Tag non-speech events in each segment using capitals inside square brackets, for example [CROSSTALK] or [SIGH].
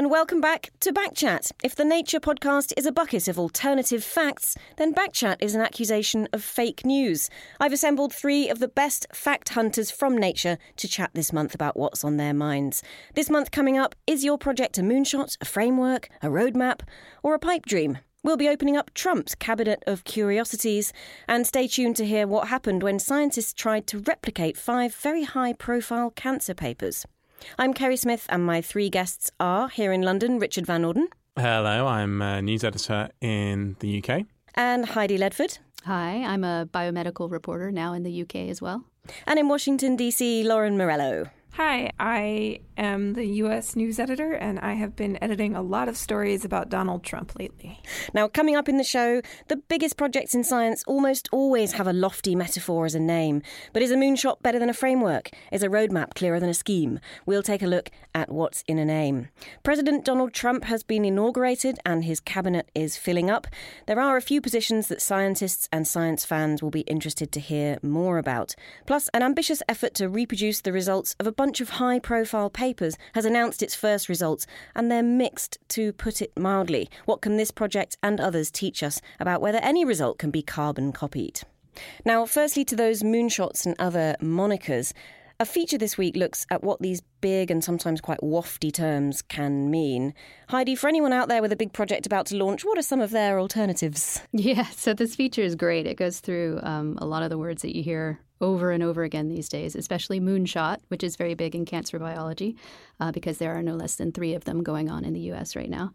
and welcome back to Backchat. If the Nature podcast is a bucket of alternative facts, then Backchat is an accusation of fake news. I've assembled three of the best fact hunters from Nature to chat this month about what's on their minds. This month coming up is your project a moonshot, a framework, a roadmap, or a pipe dream? We'll be opening up Trump's cabinet of curiosities and stay tuned to hear what happened when scientists tried to replicate five very high profile cancer papers. I'm Kerri Smith, and my three guests are here in London Richard Van Noorden. Hello, I'm a news editor in the UK. And Heidi Ledford. Hi, I'm a biomedical reporter now in the UK as well. And in Washington, D.C., Lauren Morello. Hi, I am the U.S. news editor, and I have been editing a lot of stories about Donald Trump lately. Now, coming up in the show, the biggest projects in science almost always have a lofty metaphor as a name. But is a moonshot better than a framework? Is a roadmap clearer than a scheme? We'll take a look at what's in a name. President Donald Trump has been inaugurated, and his cabinet is filling up. There are a few positions that scientists and science fans will be interested to hear more about. Plus, an ambitious effort to reproduce the results of a bunch of high profile papers has announced its first results, and they're mixed, to put it mildly. What can this project and others teach us about whether any result can be carbon copied? Now, firstly, to those moonshots and other monikers. A feature this week looks at what these big and sometimes quite wafty terms can mean. Heidi, for anyone out there with a big project about to launch, what are some of their alternatives? Yeah, [LAUGHS] so this feature is great. It goes through um, a lot of the words that you hear over and over again these days, especially moonshot, which is very big in cancer biology uh, because there are no less than three of them going on in the US right now.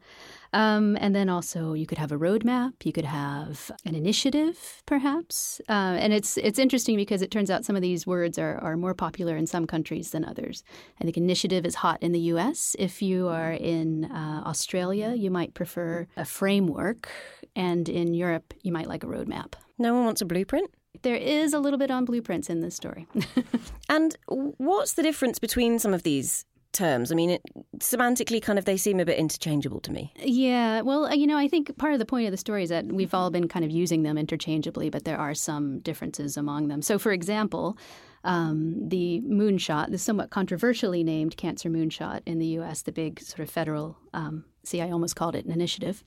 Um, and then also you could have a roadmap, you could have an initiative, perhaps. Uh, and it's it's interesting because it turns out some of these words are, are more popular in some countries than others. I think initiative is hot in the US. If you are in uh, Australia, you might prefer a framework. And in Europe, you might like a roadmap. No one wants a blueprint? There is a little bit on blueprints in this story. [LAUGHS] and what's the difference between some of these terms? I mean, it, semantically, kind of, they seem a bit interchangeable to me. Yeah, well, you know, I think part of the point of the story is that we've all been kind of using them interchangeably, but there are some differences among them. So, for example, um, the moonshot, the somewhat controversially named cancer moonshot in the U.S., the big sort of federal um, see, I almost called it an initiative,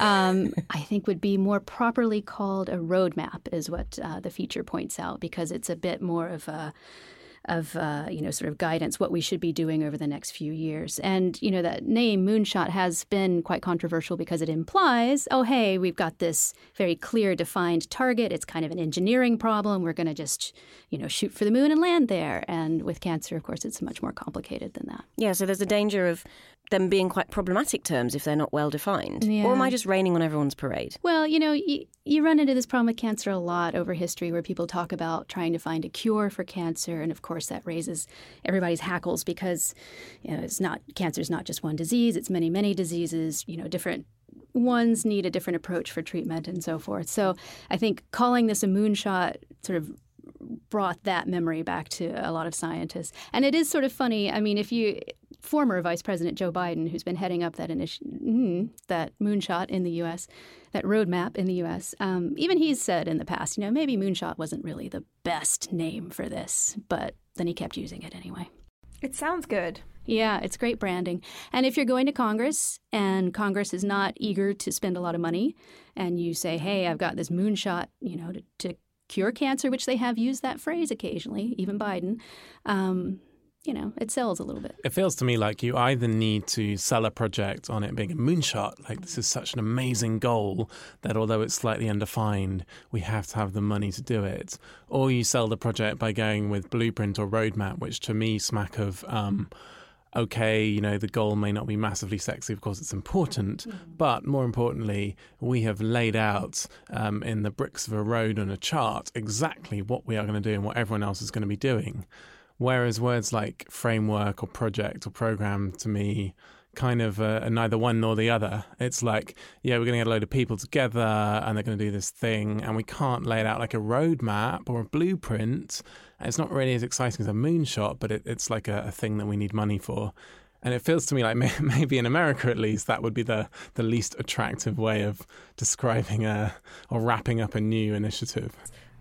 um, [LAUGHS] I think would be more properly called a roadmap, is what uh, the feature points out, because it's a bit more of a of uh, you know sort of guidance what we should be doing over the next few years. And you know that name moonshot has been quite controversial because it implies oh hey we've got this very clear defined target. It's kind of an engineering problem. We're going to just you know shoot for the moon and land there. And with cancer of course it's much more complicated than that. Yeah so there's a danger of them being quite problematic terms if they're not well defined? Yeah. Or am I just raining on everyone's parade? Well, you know, you, you run into this problem with cancer a lot over history where people talk about trying to find a cure for cancer. And of course, that raises everybody's hackles because, you know, it's not cancer is not just one disease, it's many, many diseases, you know, different ones need a different approach for treatment and so forth. So I think calling this a moonshot sort of brought that memory back to a lot of scientists. And it is sort of funny. I mean, if you former Vice President Joe Biden, who's been heading up that initi- mm, that moonshot in the U.S., that roadmap in the U.S., um, even he's said in the past, you know, maybe moonshot wasn't really the best name for this, but then he kept using it anyway. It sounds good. Yeah, it's great branding. And if you're going to Congress and Congress is not eager to spend a lot of money, and you say, "Hey, I've got this moonshot," you know, to, to cure cancer, which they have used that phrase occasionally, even Biden. Um, you know, it sells a little bit. It feels to me like you either need to sell a project on it being a moonshot, like this is such an amazing goal that although it's slightly undefined, we have to have the money to do it, or you sell the project by going with blueprint or roadmap, which to me smack of. Um, okay, you know, the goal may not be massively sexy, of course, it's important, mm. but more importantly, we have laid out um, in the bricks of a road on a chart exactly what we are going to do and what everyone else is going to be doing. Whereas words like framework or project or program to me kind of uh, neither one nor the other. It's like, yeah, we're going to get a load of people together and they're going to do this thing, and we can't lay it out like a roadmap or a blueprint. It's not really as exciting as a moonshot, but it, it's like a, a, thing that we need money for. And it feels to me like may, [LAUGHS] maybe in America at least that would be the, the least attractive way of describing a or wrapping up a new initiative.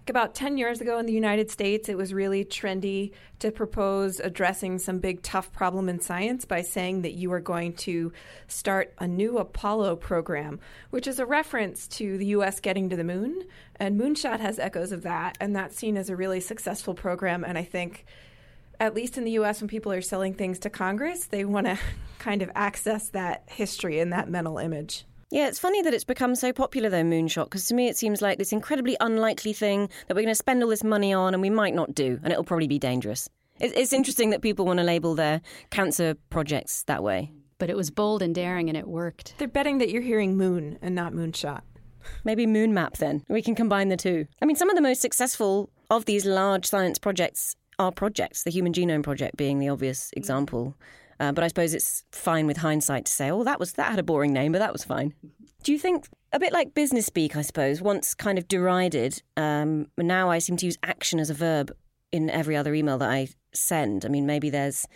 About 10 years ago in the United States, it was really trendy to propose addressing some big, tough problem in science by saying that you are going to start a new Apollo program, which is a reference to the U.S. getting to the moon. And Moonshot has echoes of that, and that's seen as a really successful program. And I think, at least in the U.S., when people are selling things to Congress, they want to [LAUGHS] kind of access that history and that mental image. Yeah, it's funny that it's become so popular though, Moonshot, because to me it seems like this incredibly unlikely thing that we're going to spend all this money on and we might not do, and it'll probably be dangerous. It's interesting that people want to label their cancer projects that way. But it was bold and daring and it worked. They're betting that you're hearing moon and not moonshot. Maybe moon map then. We can combine the two. I mean, some of the most successful of these large science projects are projects, the Human Genome Project being the obvious example. Uh, but I suppose it's fine with hindsight to say, oh, that was that had a boring name, but that was fine. Do you think a bit like business speak? I suppose once kind of derided. Um, now I seem to use action as a verb in every other email that I send. I mean, maybe there's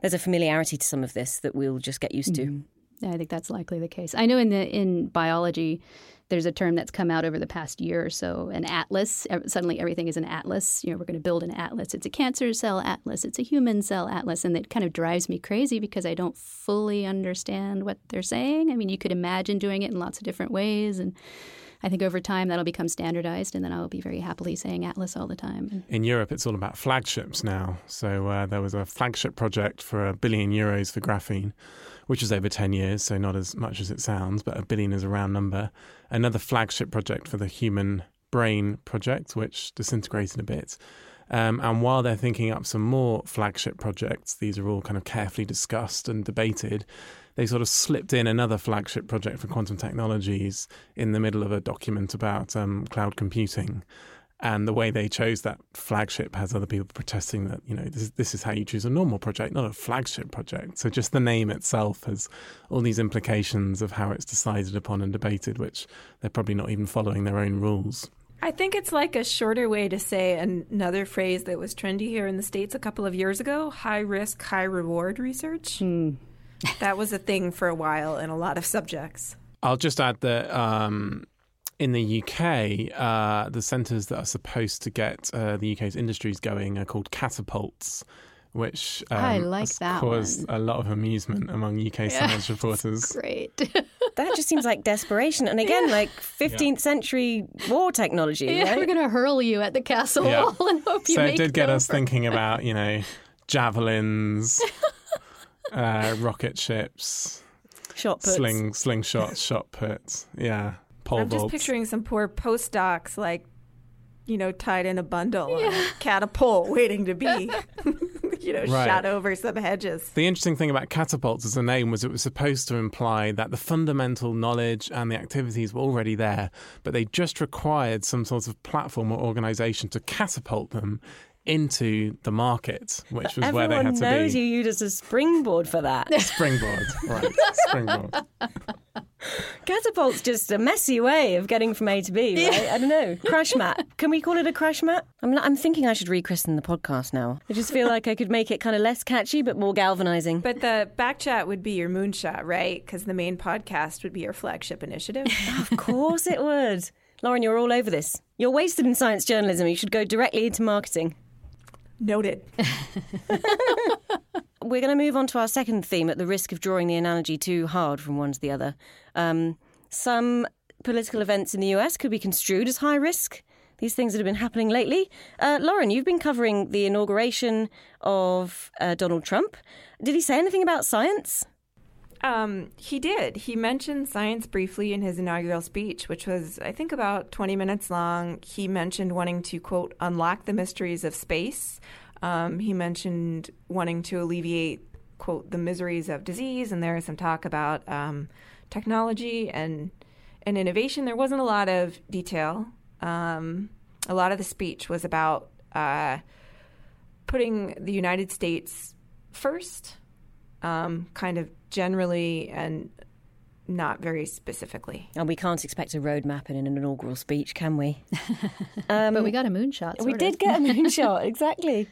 there's a familiarity to some of this that we'll just get used to. Mm-hmm. I think that's likely the case. I know in the in biology there's a term that's come out over the past year or so an atlas. Suddenly everything is an atlas. You know, we're going to build an atlas. It's a cancer cell atlas, it's a human cell atlas. And it kind of drives me crazy because I don't fully understand what they're saying. I mean, you could imagine doing it in lots of different ways. And I think over time that'll become standardized, and then I'll be very happily saying Atlas all the time. In Europe, it's all about flagships now. So uh, there was a flagship project for a billion euros for graphene, which was over 10 years, so not as much as it sounds, but a billion is a round number. Another flagship project for the Human Brain Project, which disintegrated a bit. Um, and while they're thinking up some more flagship projects, these are all kind of carefully discussed and debated they sort of slipped in another flagship project for quantum technologies in the middle of a document about um, cloud computing. And the way they chose that flagship has other people protesting that, you know, this, this is how you choose a normal project, not a flagship project. So just the name itself has all these implications of how it's decided upon and debated, which they're probably not even following their own rules. I think it's like a shorter way to say another phrase that was trendy here in the States a couple of years ago high risk, high reward research. Mm that was a thing for a while in a lot of subjects. I'll just add that um, in the UK, uh, the centres that are supposed to get uh, the UK's industries going are called catapults. Which um, I like that caused one. a lot of amusement among UK yeah, science reporters. Great. [LAUGHS] that just seems like desperation, and again, yeah. like 15th yeah. century war technology. Yeah, right? we're going to hurl you at the castle wall [LAUGHS] and hope you so make it did it get over. us thinking about you know javelins [LAUGHS] uh, rocket ships, shot puts. sling slingshots, [LAUGHS] shot puts. Yeah, pole I'm vaults. just picturing some poor postdocs like, you know, tied in a bundle yeah. on a catapult, waiting to be, [LAUGHS] you know, right. shot over some hedges. The interesting thing about catapults as a name was it was supposed to imply that the fundamental knowledge and the activities were already there, but they just required some sort of platform or organisation to catapult them into the market, which was where they had to be. Everyone knows you used as a springboard for that. [LAUGHS] springboard, right? [LAUGHS] Springboard. Catapult's just a messy way of getting from A to B, right? Yeah. I don't know. Crash mat. Can we call it a crash mat? I'm, I'm thinking I should rechristen the podcast now. I just feel like I could make it kind of less catchy but more galvanizing. But the back chat would be your moonshot, right? Because the main podcast would be your flagship initiative. [LAUGHS] of course it would. Lauren, you're all over this. You're wasted in science journalism. You should go directly into marketing. Noted. [LAUGHS] We're going to move on to our second theme at the risk of drawing the analogy too hard from one to the other. Um, some political events in the US could be construed as high risk. These things that have been happening lately. Uh, Lauren, you've been covering the inauguration of uh, Donald Trump. Did he say anything about science? Um, he did. He mentioned science briefly in his inaugural speech, which was, I think, about 20 minutes long. He mentioned wanting to, quote, unlock the mysteries of space. Um, he mentioned wanting to alleviate, quote, the miseries of disease. And there is some talk about um, technology and, and innovation. There wasn't a lot of detail. Um, a lot of the speech was about uh, putting the United States first, um, kind of generally and not very specifically. And we can't expect a roadmap in an inaugural speech, can we? [LAUGHS] Um, but we got a moonshot. We of. did get a [LAUGHS] moonshot, exactly.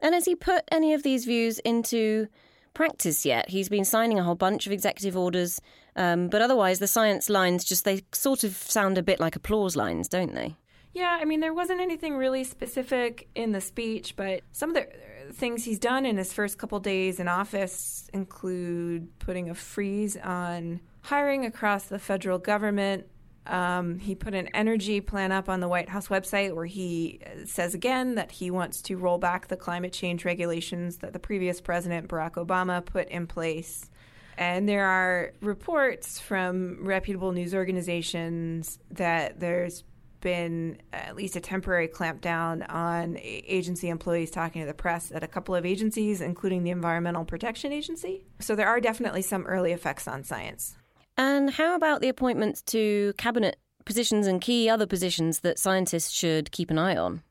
And has he put any of these views into practice yet? He's been signing a whole bunch of executive orders, um, but otherwise the science lines just they sort of sound a bit like applause lines, don't they? Yeah, I mean, there wasn't anything really specific in the speech, but some of the things he's done in his first couple days in office include putting a freeze on hiring across the federal government. Um, he put an energy plan up on the White House website where he says again that he wants to roll back the climate change regulations that the previous president, Barack Obama, put in place. And there are reports from reputable news organizations that there's been at least a temporary clampdown on agency employees talking to the press at a couple of agencies, including the Environmental Protection Agency. So there are definitely some early effects on science. And how about the appointments to cabinet positions and key other positions that scientists should keep an eye on?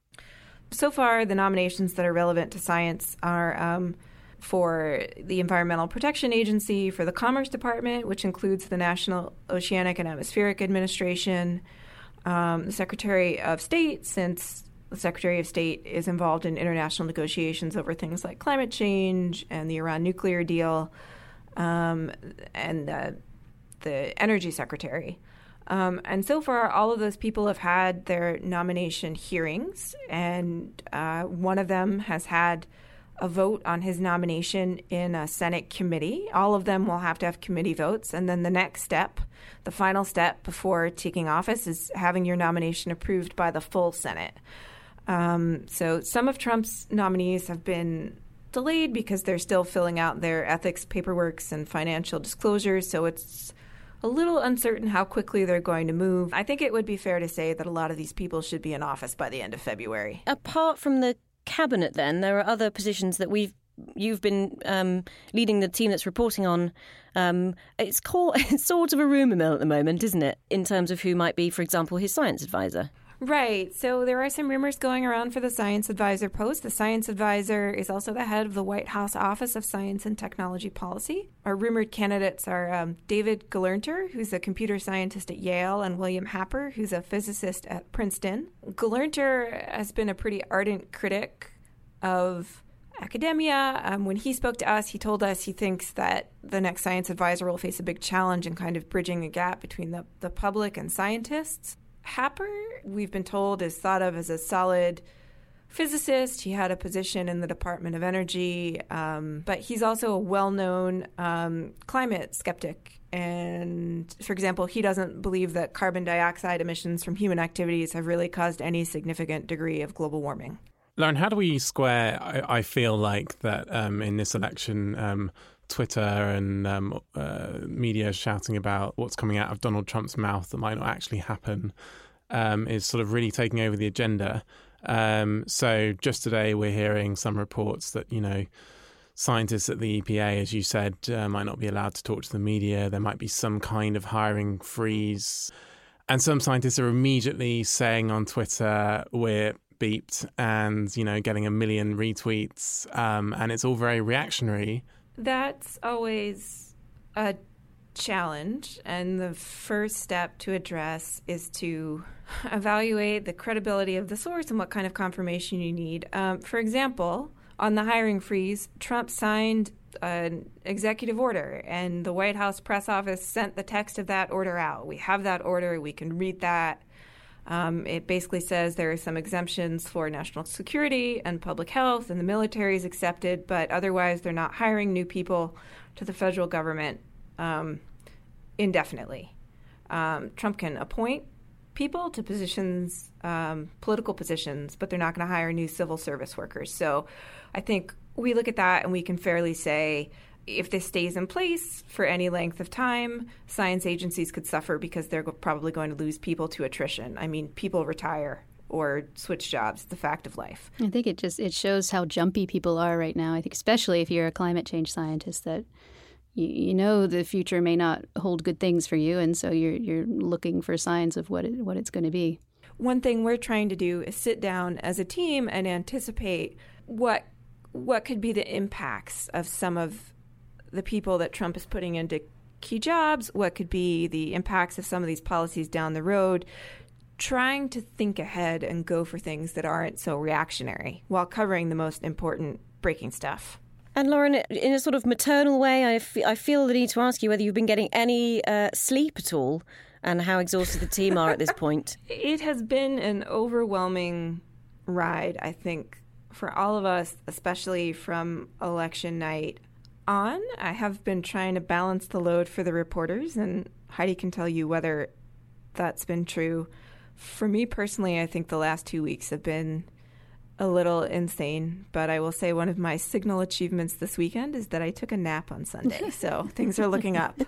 So far, the nominations that are relevant to science are um, for the Environmental Protection Agency, for the Commerce Department, which includes the National Oceanic and Atmospheric Administration, um, the Secretary of State, since the Secretary of State is involved in international negotiations over things like climate change and the Iran nuclear deal, um, and uh, the Energy Secretary. Um, and so far, all of those people have had their nomination hearings, and uh, one of them has had a vote on his nomination in a Senate committee. All of them will have to have committee votes. And then the next step, the final step before taking office, is having your nomination approved by the full Senate. Um, so some of Trump's nominees have been delayed because they're still filling out their ethics paperworks and financial disclosures. So it's a little uncertain how quickly they're going to move. I think it would be fair to say that a lot of these people should be in office by the end of February. Apart from the cabinet, then there are other positions that we've you've been um, leading the team that's reporting on. Um, it's called [LAUGHS] it's sort of a rumor mill at the moment, isn't it? In terms of who might be, for example, his science advisor. Right. So there are some rumors going around for the science advisor post. The science advisor is also the head of the White House Office of Science and Technology Policy. Our rumored candidates are um, David Gelernter, who's a computer scientist at Yale, and William Happer, who's a physicist at Princeton. Gelernter has been a pretty ardent critic of academia. Um, when he spoke to us, he told us he thinks that the next science advisor will face a big challenge in kind of bridging a gap between the, the public and scientists. Happer, we've been told, is thought of as a solid physicist. He had a position in the Department of Energy, um, but he's also a well known um, climate skeptic. And for example, he doesn't believe that carbon dioxide emissions from human activities have really caused any significant degree of global warming. Lauren, how do we square? I, I feel like that um, in this election, um, Twitter and um, uh, media shouting about what's coming out of Donald Trump's mouth that might not actually happen um, is sort of really taking over the agenda. Um, so just today, we're hearing some reports that you know scientists at the EPA, as you said, uh, might not be allowed to talk to the media. There might be some kind of hiring freeze. And some scientists are immediately saying on Twitter, we're beeped and, you know, getting a million retweets. Um, and it's all very reactionary. That's always a challenge. And the first step to address is to evaluate the credibility of the source and what kind of confirmation you need. Um, for example, on the hiring freeze, Trump signed an executive order, and the White House press office sent the text of that order out. We have that order, we can read that. Um, it basically says there are some exemptions for national security and public health, and the military is accepted, but otherwise they're not hiring new people to the federal government um, indefinitely. Um, Trump can appoint people to positions, um, political positions, but they're not going to hire new civil service workers. So I think we look at that and we can fairly say if this stays in place for any length of time, science agencies could suffer because they're probably going to lose people to attrition. I mean, people retire or switch jobs, the fact of life. I think it just it shows how jumpy people are right now. I think especially if you're a climate change scientist that you, you know the future may not hold good things for you and so you're you're looking for signs of what it, what it's going to be. One thing we're trying to do is sit down as a team and anticipate what what could be the impacts of some of the people that Trump is putting into key jobs, what could be the impacts of some of these policies down the road, trying to think ahead and go for things that aren't so reactionary while covering the most important breaking stuff. And Lauren, in a sort of maternal way, I, f- I feel the need to ask you whether you've been getting any uh, sleep at all and how exhausted the team are at this point? [LAUGHS] It has been an overwhelming ride, I think, for all of us, especially from election night on. I have been trying to balance the load for the reporters, and Heidi can tell you whether that's been true. For me personally, I think the last two weeks have been a little insane, but I will say one of my signal achievements this weekend is that I took a nap on Sunday. [LAUGHS] So things are looking up.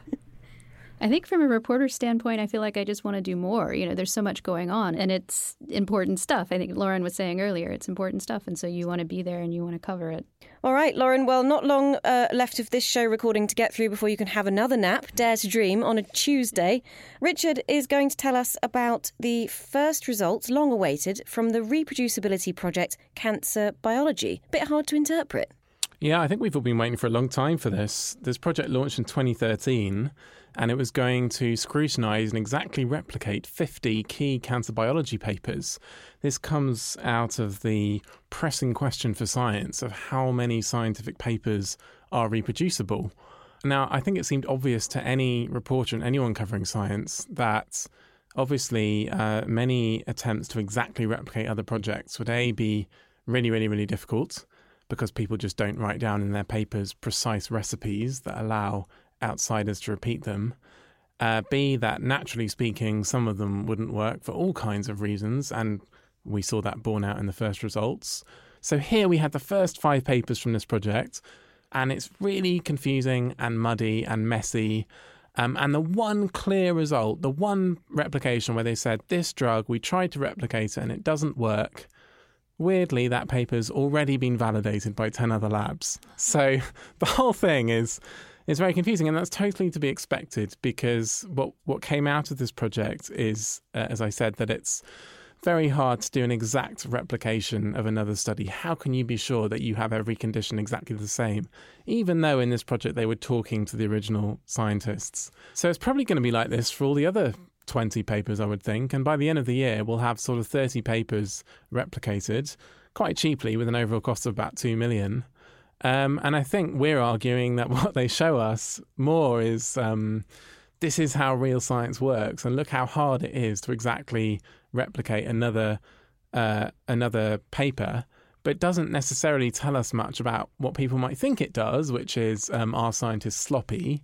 I think from a reporter standpoint, I feel like I just want to do more. You know, there's so much going on and it's important stuff. I think Lauren was saying earlier, it's important stuff. And so you want to be there and you want to cover it. All right, Lauren. Well, not long uh, left of this show recording to get through before you can have another nap, Dare to Dream, on a Tuesday. Richard is going to tell us about the first results, long awaited, from the reproducibility project Cancer Biology. Bit hard to interpret. Yeah, I think we've all been waiting for a long time for this. This project launched in 2013 and it was going to scrutinise and exactly replicate 50 key cancer biology papers. This comes out of the pressing question for science of how many scientific papers are reproducible. Now, I think it seemed obvious to any reporter and anyone covering science that obviously uh, many attempts to exactly replicate other projects would A, be really, really, really difficult because people just don't write down in their papers precise recipes that allow outsiders to repeat them. Uh, B, that naturally speaking, some of them wouldn't work for all kinds of reasons, and we saw that borne out in the first results. So here we had the first five papers from this project, and it's really confusing and muddy and messy. Um, and the one clear result, the one replication where they said this drug, we tried to replicate it and it doesn't work. Weirdly, that paper's already been validated by 10 other labs. So [LAUGHS] the whole thing is it's very confusing, and that's totally to be expected because what what came out of this project is, uh, as I said, that it's very hard to do an exact replication of another study. How can you be sure that you have every condition exactly the same? Even though in this project they were talking to the original scientists. So it's probably going to be like this for all the other 20 papers, I would think. And by the end of the year, we'll have sort of 30 papers replicated quite cheaply with an overall cost of about 2 million. Um, and I think we're arguing that [LAUGHS] what they show us more is um, this is how real science works, and look how hard it is to exactly replicate another uh, another paper. But doesn't necessarily tell us much about what people might think it does, which is um, are scientists sloppy?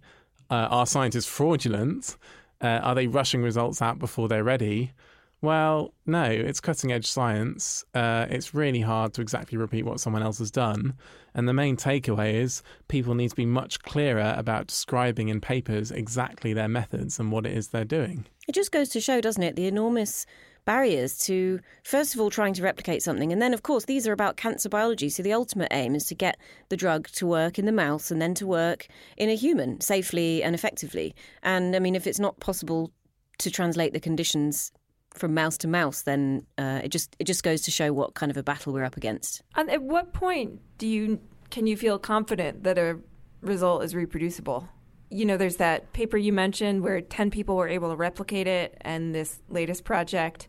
Uh, are scientists fraudulent? Uh, are they rushing results out before they're ready? Well, no, it's cutting edge science. Uh, it's really hard to exactly repeat what someone else has done. And the main takeaway is people need to be much clearer about describing in papers exactly their methods and what it is they're doing. It just goes to show, doesn't it, the enormous barriers to, first of all, trying to replicate something. And then, of course, these are about cancer biology. So the ultimate aim is to get the drug to work in the mouse and then to work in a human safely and effectively. And I mean, if it's not possible to translate the conditions from mouse to mouse, then uh, it just it just goes to show what kind of a battle we're up against. And at what point do you can you feel confident that a result is reproducible? You know, there's that paper you mentioned where 10 people were able to replicate it, and this latest project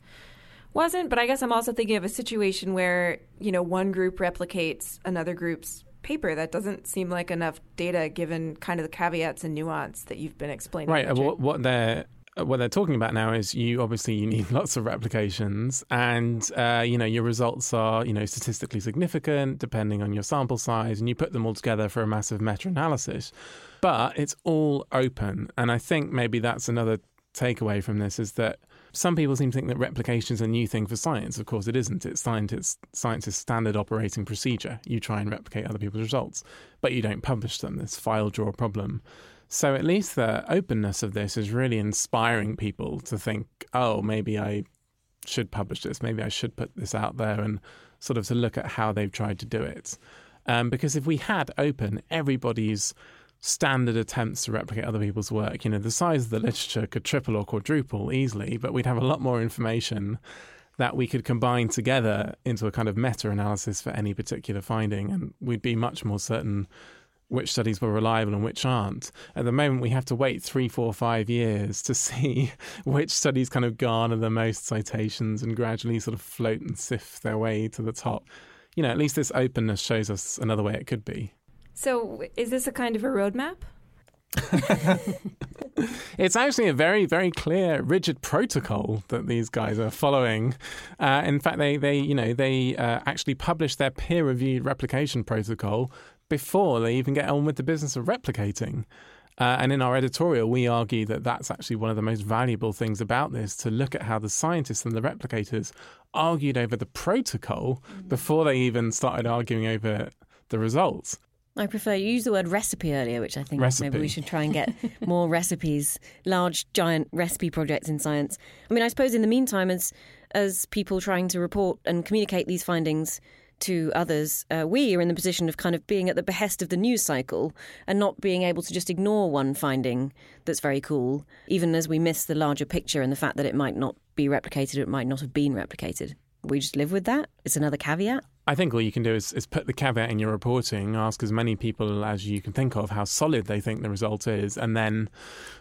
wasn't. But I guess I'm also thinking of a situation where, you know, one group replicates another group's paper. That doesn't seem like enough data given kind of the caveats and nuance that you've been explaining. Right. Uh, what, what they're what they're talking about now is you obviously you need [LAUGHS] lots of replications and uh, you know your results are you know statistically significant depending on your sample size and you put them all together for a massive meta-analysis but it's all open and i think maybe that's another takeaway from this is that some people seem to think that replication is a new thing for science. Of course, it isn't. It's scientists, scientists' standard operating procedure. You try and replicate other people's results, but you don't publish them. This file drawer problem. So at least the openness of this is really inspiring people to think, oh, maybe I should publish this. Maybe I should put this out there and sort of to look at how they've tried to do it. Um, because if we had open everybody's standard attempts to replicate other people's work, you know, the size of the literature could triple or quadruple easily, but we'd have a lot more information that we could combine together into a kind of meta analysis for any particular finding, and we'd be much more certain which studies were reliable and which aren't. At the moment, we have to wait three, four, five years to [LAUGHS] see which studies kind of garner the most citations and gradually sort of float and sift their way to the top. You know, at least this openness shows us another way it could be. So, is this a kind of a roadmap? [LAUGHS] It's actually a very, very clear, rigid protocol that these guys are following. Uh, in fact, they, they, you know, they uh, actually publish their peer-reviewed replication protocol before they even get on with the business of replicating. Uh, and in our editorial, we argue that that's actually one of the most valuable things about this to look at how the scientists and the replicators argued over the protocol mm-hmm. before they even started arguing over the results. I prefer you used the word recipe earlier, which I think recipe. maybe we should try and get [LAUGHS] more recipes, large, giant recipe projects in science. I mean, I suppose in the meantime, as as people trying to report and communicate these findings to others, uh, we are in the position of kind of being at the behest of the news cycle and not being able to just ignore one finding that's very cool, even as we miss the larger picture and the fact that it might not be replicated, or it might not have been replicated. We just live with that. It's another caveat. I think all you can do is, is put the caveat in your reporting, ask as many people as you can think of how solid they think the result is, and then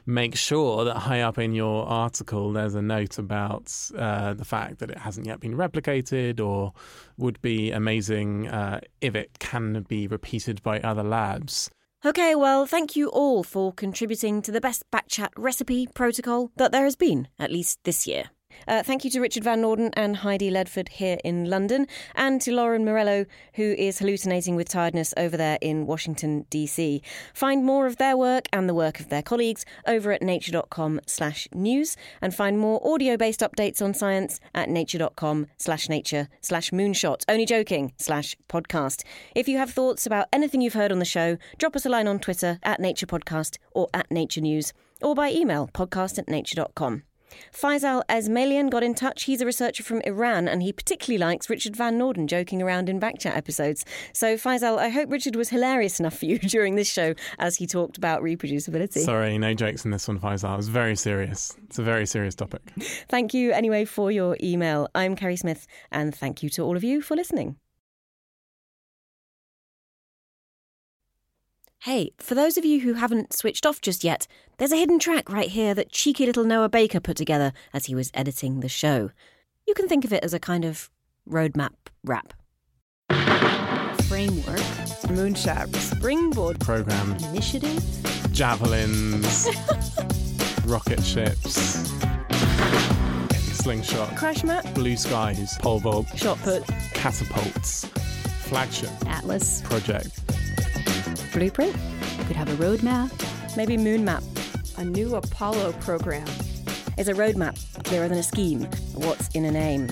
make sure that high up in your article there's a note about uh, the fact that it hasn't yet been replicated or would be amazing uh, if it can be repeated by other labs. Okay, well, thank you all for contributing to the best backchat recipe protocol that there has been, at least this year. Uh, thank you to Richard Van Noorden and Heidi Ledford here in London, and to Lauren Morello, who is hallucinating with tiredness over there in Washington, D.C. Find more of their work and the work of their colleagues over at nature.com slash news, and find more audio-based updates on science at nature.com slash nature slash moonshot, only joking, slash podcast. If you have thoughts about anything you've heard on the show, drop us a line on Twitter at Nature Podcast or at Nature News, or by email podcast at nature.com. Faisal Esmailian got in touch. He's a researcher from Iran and he particularly likes Richard Van Noorden joking around in Backchat episodes. So, Faisal, I hope Richard was hilarious enough for you [LAUGHS] during this show as he talked about reproducibility. Sorry, no jokes in this one, Faisal. It was very serious. It's a very serious topic. thank you anyway for your email. I'm Kerri Smith and thank you to all of you for listening. Hey, for those of you who haven't switched off just yet, there's a hidden track right here that cheeky little Noah Baker put together as he was editing the show. You can think of it as a kind of roadmap rap. Framework. Moonshot. Springboard. Program. Initiative. Javelins. [LAUGHS] rocket ships. Slingshot. Crash map. Blue skies. Pole vault. Shot put. Catapults. Flagship. Atlas. Project blueprint. You could have a roadmap. Maybe moon map. A new Apollo program. Is a roadmap clearer than a scheme? What's in a name?